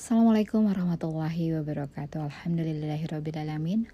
Assalamualaikum warahmatullahi wabarakatuh. Alhamdulillahirrabbilalamin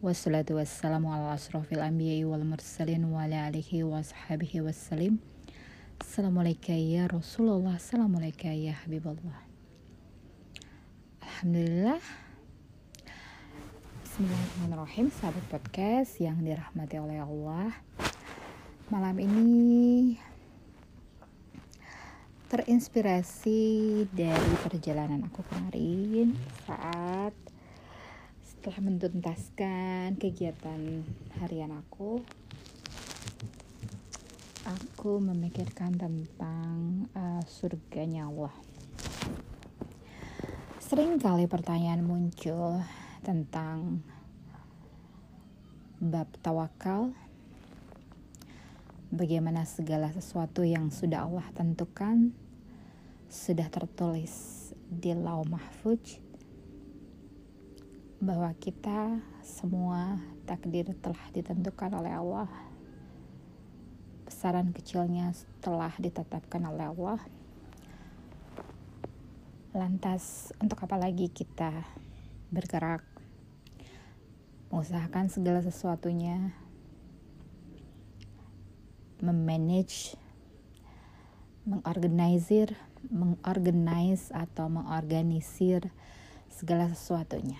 Wassalatu wassalamu ala asrafil anbiya'i wal mursalin wa ala alihi wa sahabihi wassalim. Assalamualaikum ya Rasulullah. Assalamualaikum ya Habibullah. Alhamdulillah. Bismillahirrahmanirrahim Sahabat podcast yang dirahmati oleh Allah. Malam ini terinspirasi dari perjalanan aku kemarin saat setelah menuntaskan kegiatan harian aku aku memikirkan tentang uh, surganya Allah sering kali pertanyaan muncul tentang bab tawakal bagaimana segala sesuatu yang sudah Allah tentukan sudah tertulis di lau mahfuz bahwa kita semua takdir telah ditentukan oleh Allah. Besaran kecilnya telah ditetapkan oleh Allah. Lantas untuk apa lagi kita bergerak? Mengusahakan segala sesuatunya memanage, mengorganisir, mengorganize atau mengorganisir segala sesuatunya.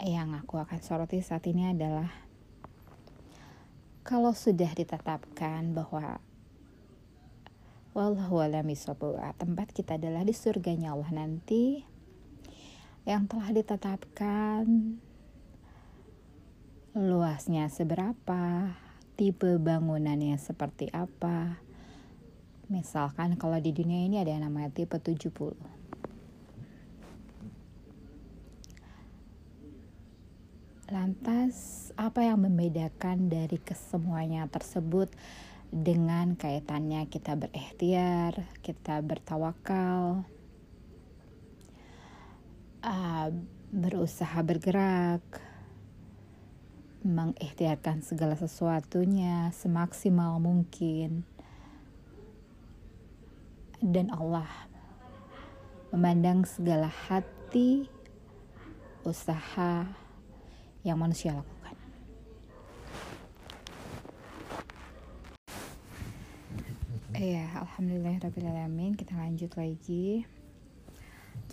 Yang aku akan soroti saat ini adalah kalau sudah ditetapkan bahwa wallahu tempat kita adalah di surganya Allah nanti yang telah ditetapkan luasnya seberapa, tipe bangunannya seperti apa. Misalkan kalau di dunia ini ada yang namanya tipe 70. Lantas, apa yang membedakan dari kesemuanya tersebut dengan kaitannya kita berikhtiar, kita bertawakal, uh, berusaha bergerak, mengikhtiarkan segala sesuatunya semaksimal mungkin. Dan Allah memandang segala hati usaha yang manusia lakukan. Iya, alhamdulillah Kita lanjut lagi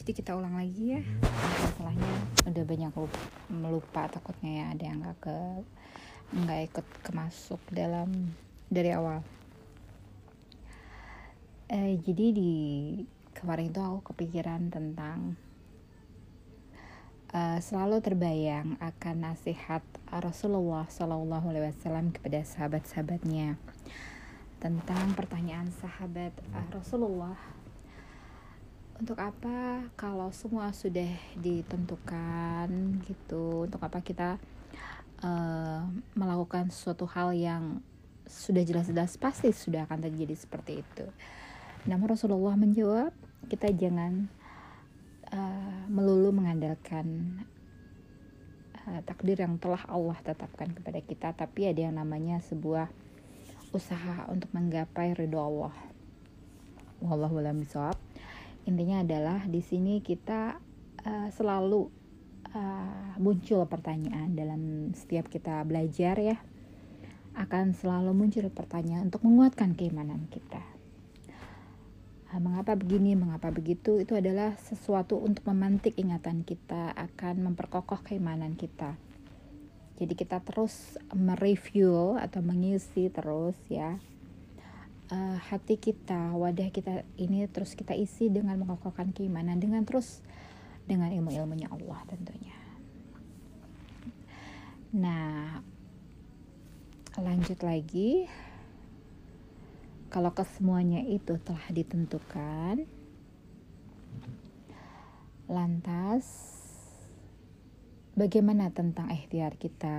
jadi kita ulang lagi ya. Masalahnya udah banyak melupa takutnya ya ada yang nggak ke nggak ikut kemasuk dalam dari awal. Eh, jadi di kemarin itu aku kepikiran tentang uh, selalu terbayang akan nasihat Rasulullah Shallallahu Alaihi Wasallam kepada sahabat-sahabatnya tentang pertanyaan sahabat uh, Rasulullah untuk apa? Kalau semua sudah ditentukan gitu untuk apa kita uh, melakukan suatu hal yang sudah jelas-jelas pasti sudah akan terjadi seperti itu. Namun Rasulullah menjawab kita jangan uh, melulu mengandalkan uh, takdir yang telah Allah tetapkan kepada kita tapi ada yang namanya sebuah usaha untuk menggapai ridho Allah. Wallahu a'lam intinya adalah di sini kita uh, selalu uh, muncul pertanyaan dalam setiap kita belajar ya. Akan selalu muncul pertanyaan untuk menguatkan keimanan kita. Uh, mengapa begini mengapa begitu? Itu adalah sesuatu untuk memantik ingatan kita akan memperkokoh keimanan kita. Jadi kita terus mereview atau mengisi terus ya uh, hati kita, wadah kita ini terus kita isi dengan mengokohkan keimanan dengan terus dengan ilmu-ilmunya Allah tentunya. Nah, lanjut lagi. Kalau kesemuanya itu telah ditentukan, lantas bagaimana tentang ikhtiar kita,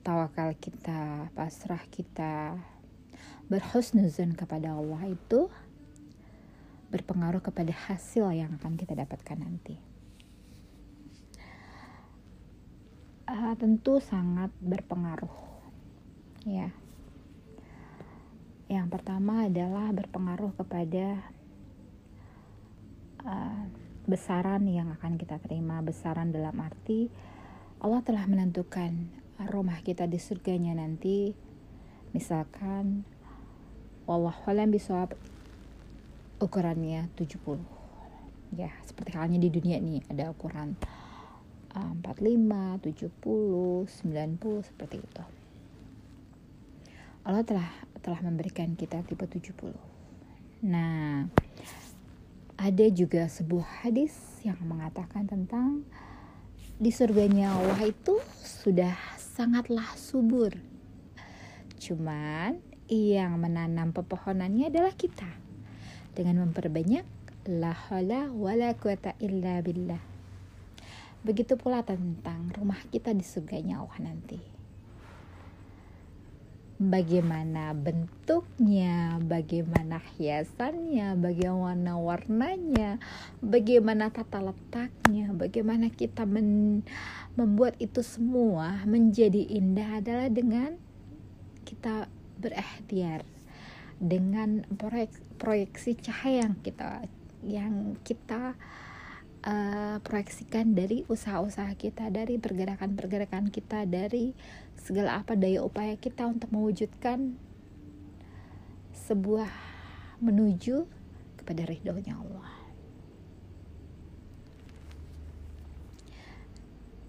tawakal kita, pasrah kita, berhusnuzon kepada Allah itu berpengaruh kepada hasil yang akan kita dapatkan nanti. Uh, tentu sangat berpengaruh, ya. Yang pertama adalah berpengaruh kepada uh, besaran yang akan kita terima. Besaran dalam arti Allah telah menentukan rumah kita di surganya nanti. Misalkan wallahualam bisawab ukurannya 70 ya seperti halnya di dunia nih ada ukuran uh, 45, 70, 90 seperti itu. Allah telah telah memberikan kita tipe 70. Nah, ada juga sebuah hadis yang mengatakan tentang di surganya Allah itu sudah sangatlah subur. Cuman yang menanam pepohonannya adalah kita. Dengan memperbanyak la hala wala quwata illa billah. Begitu pula tentang rumah kita di surganya Allah nanti bagaimana bentuknya, bagaimana hiasannya, bagaimana warnanya, bagaimana tata letaknya, bagaimana kita membuat itu semua menjadi indah adalah dengan kita berikhtiar dengan proyek, proyeksi cahaya yang kita yang kita uh, proyeksikan dari usaha-usaha kita, dari pergerakan-pergerakan kita, dari segala apa daya upaya kita untuk mewujudkan sebuah menuju kepada ridhonya Allah.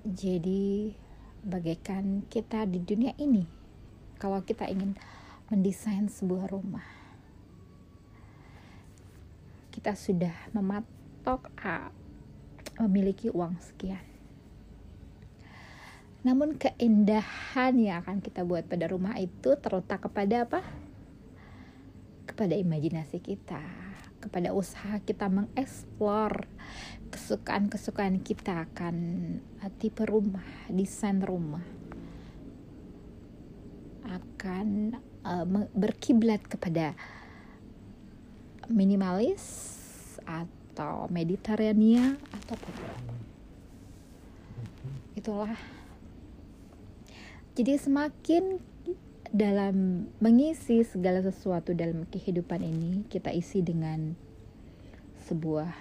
Jadi bagaikan kita di dunia ini kalau kita ingin mendesain sebuah rumah kita sudah mematok memiliki uang sekian. Namun keindahan yang akan kita buat pada rumah itu terletak kepada apa? Kepada imajinasi kita, kepada usaha kita mengeksplor kesukaan-kesukaan kita akan uh, tipe rumah, desain rumah. Akan uh, berkiblat kepada minimalis atau Mediterania atau apa. Itulah. Jadi semakin dalam mengisi segala sesuatu dalam kehidupan ini kita isi dengan sebuah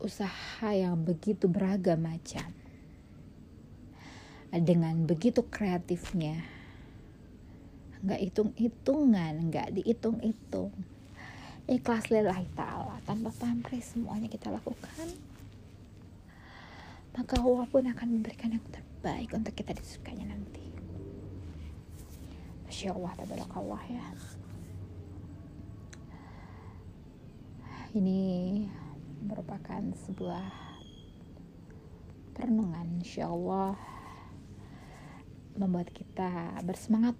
usaha yang begitu beragam macam. Dengan begitu kreatifnya nggak hitung-hitungan nggak dihitung-hitung. Ikhlas lillahi ta'ala tanpa pamrih semuanya kita lakukan. Maka Allah pun akan memberikan yang terbaik untuk kita disukainya nanti. Masya Allah tabarakallah ya. Ini merupakan sebuah perenungan Insya membuat kita bersemangat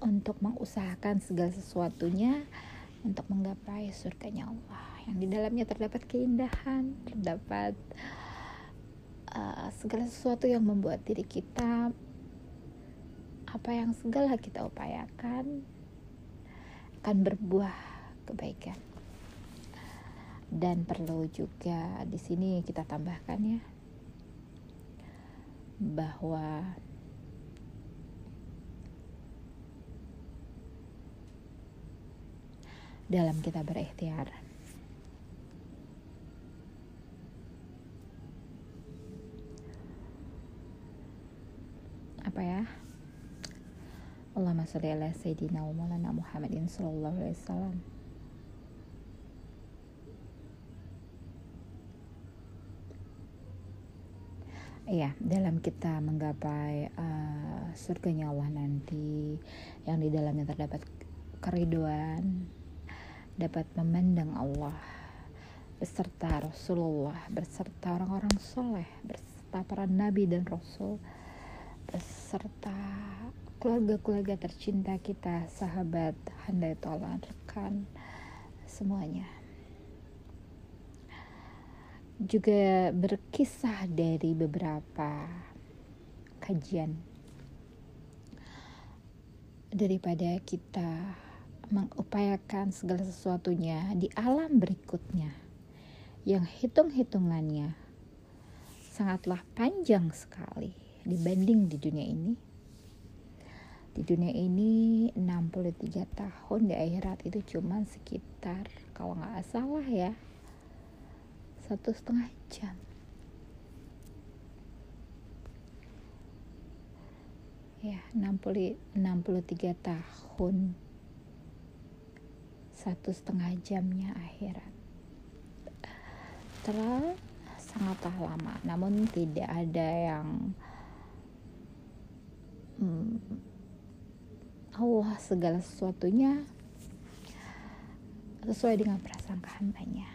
untuk mengusahakan segala sesuatunya untuk menggapai surganya Allah yang di dalamnya terdapat keindahan, terdapat uh, segala sesuatu yang membuat diri kita apa yang segala kita upayakan akan berbuah kebaikan. Dan perlu juga di sini kita tambahkan ya bahwa dalam kita berikhtiar. Apa ya? Allahumma sholli ala sayyidina wa maulana Muhammadin sallallahu alaihi wasallam. Iya, dalam kita menggapai uh, surganya Allah nanti yang di dalamnya terdapat keriduan, dapat memandang Allah beserta Rasulullah, beserta orang-orang soleh, beserta para nabi dan rasul, beserta keluarga-keluarga tercinta kita, sahabat, handai tolong, rekan, semuanya. Juga berkisah dari beberapa kajian daripada kita mengupayakan segala sesuatunya di alam berikutnya. Yang hitung-hitungannya sangatlah panjang sekali dibanding di dunia ini. Di dunia ini 63 tahun di akhirat itu cuma sekitar kalau nggak salah ya satu setengah jam. Ya 60 63 tahun satu setengah jamnya akhirat. Telah sangatlah lama namun tidak ada yang hmm, Allah segala sesuatunya sesuai dengan prasangka hambanya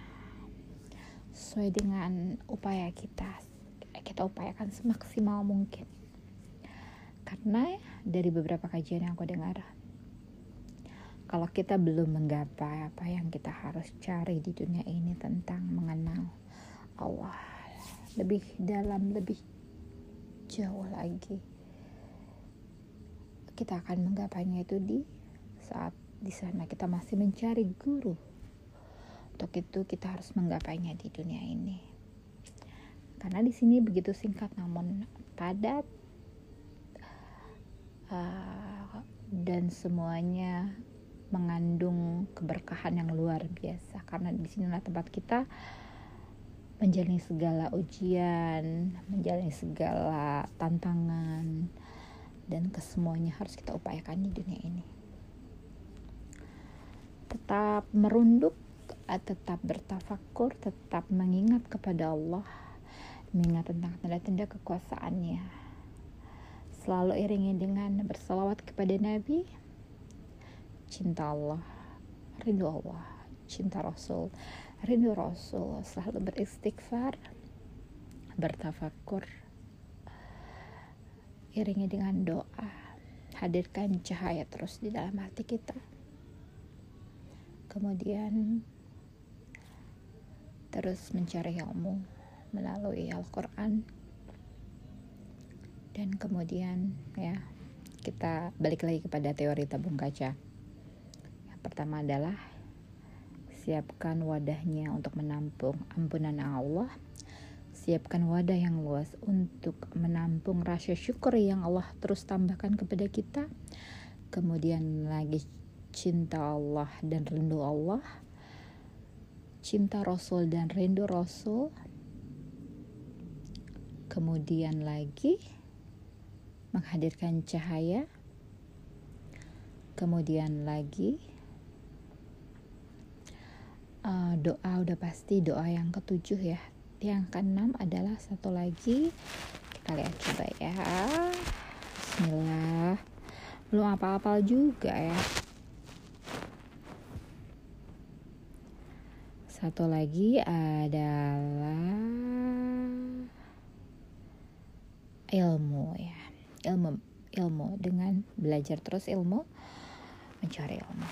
sesuai dengan upaya kita kita upayakan semaksimal mungkin. Karena dari beberapa kajian yang aku dengar kalau kita belum menggapai apa yang kita harus cari di dunia ini tentang mengenal Allah lebih dalam lebih jauh lagi kita akan menggapainya itu di saat di sana. Kita masih mencari guru. Untuk itu kita harus menggapainya di dunia ini. Karena di sini begitu singkat namun padat uh, dan semuanya mengandung keberkahan yang luar biasa karena di sinilah tempat kita menjalani segala ujian, menjalani segala tantangan dan kesemuanya harus kita upayakan di dunia ini. Tetap merunduk, tetap bertafakur, tetap mengingat kepada Allah, mengingat tentang tanda-tanda kekuasaannya, selalu iringi dengan bersalawat kepada Nabi cinta Allah rindu Allah cinta Rasul rindu Rasul selalu beristighfar bertafakur iringi dengan doa hadirkan cahaya terus di dalam hati kita. Kemudian terus mencari ilmu melalui Al-Quran. Dan kemudian ya kita balik lagi kepada teori tabung kaca pertama adalah siapkan wadahnya untuk menampung ampunan Allah. Siapkan wadah yang luas untuk menampung rasa syukur yang Allah terus tambahkan kepada kita. Kemudian lagi cinta Allah dan rindu Allah. Cinta Rasul dan rindu Rasul. Kemudian lagi menghadirkan cahaya. Kemudian lagi uh, doa udah pasti doa yang ketujuh ya. Yang keenam adalah satu lagi kita lihat coba ya. Bismillah. Belum apa-apa juga ya. Satu lagi adalah ilmu ya ilmu ilmu dengan belajar terus ilmu mencari ilmu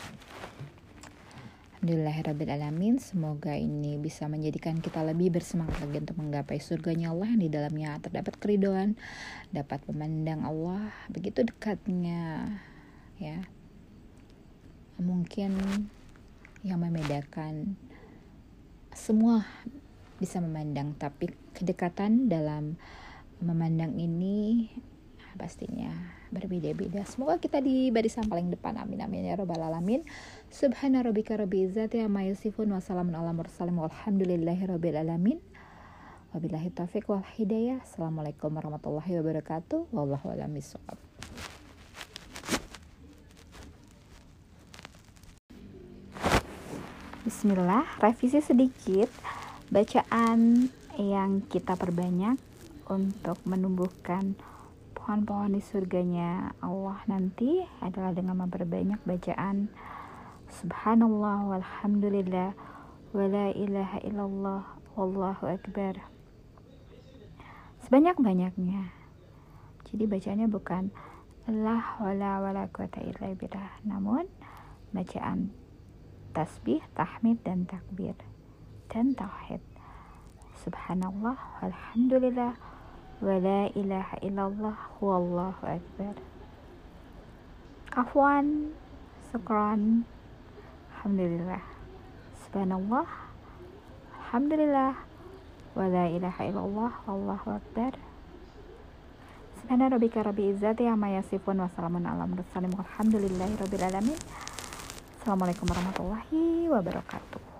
Alhamdulillahirrahmanirrahim Semoga ini bisa menjadikan kita lebih bersemangat lagi untuk menggapai surganya Allah. Yang di dalamnya terdapat keridoan Dapat memandang Allah begitu dekatnya ya. Mungkin yang membedakan Semua bisa memandang Tapi kedekatan dalam memandang ini pastinya berbeda-beda. Semoga kita di barisan paling depan. Amin amin ya robbal alamin. Subhana rabbika rabbil izzati amma yasifun wa salamun ala mursalin walhamdulillahi rabbil alamin. Wabillahi taufiq wal hidayah. Assalamualaikum warahmatullahi wabarakatuh. Wallahu a'lam. Bismillah, revisi sedikit bacaan yang kita perbanyak untuk menumbuhkan pohon-pohon di surganya Allah nanti adalah dengan memperbanyak bacaan. Subhanallah walhamdulillah wala ilaha illallah wallahu akbar. Sebanyak-banyaknya. Jadi bacanya bukan Allah wala wala quwata illa billah namun bacaan tasbih, tahmid dan takbir dan tauhid. Subhanallah walhamdulillah wa la ilaha illallah wallahu akbar. Afwan syukran. Alhamdulillah. Subhanallah. Alhamdulillah. Wa la ilaha illallah wallahu akbar. Subhana rabbika rabbil izzati amma yasifun wa salamun ala mursalin. Walhamdulillahi rabbil alamin. Assalamualaikum warahmatullahi wabarakatuh.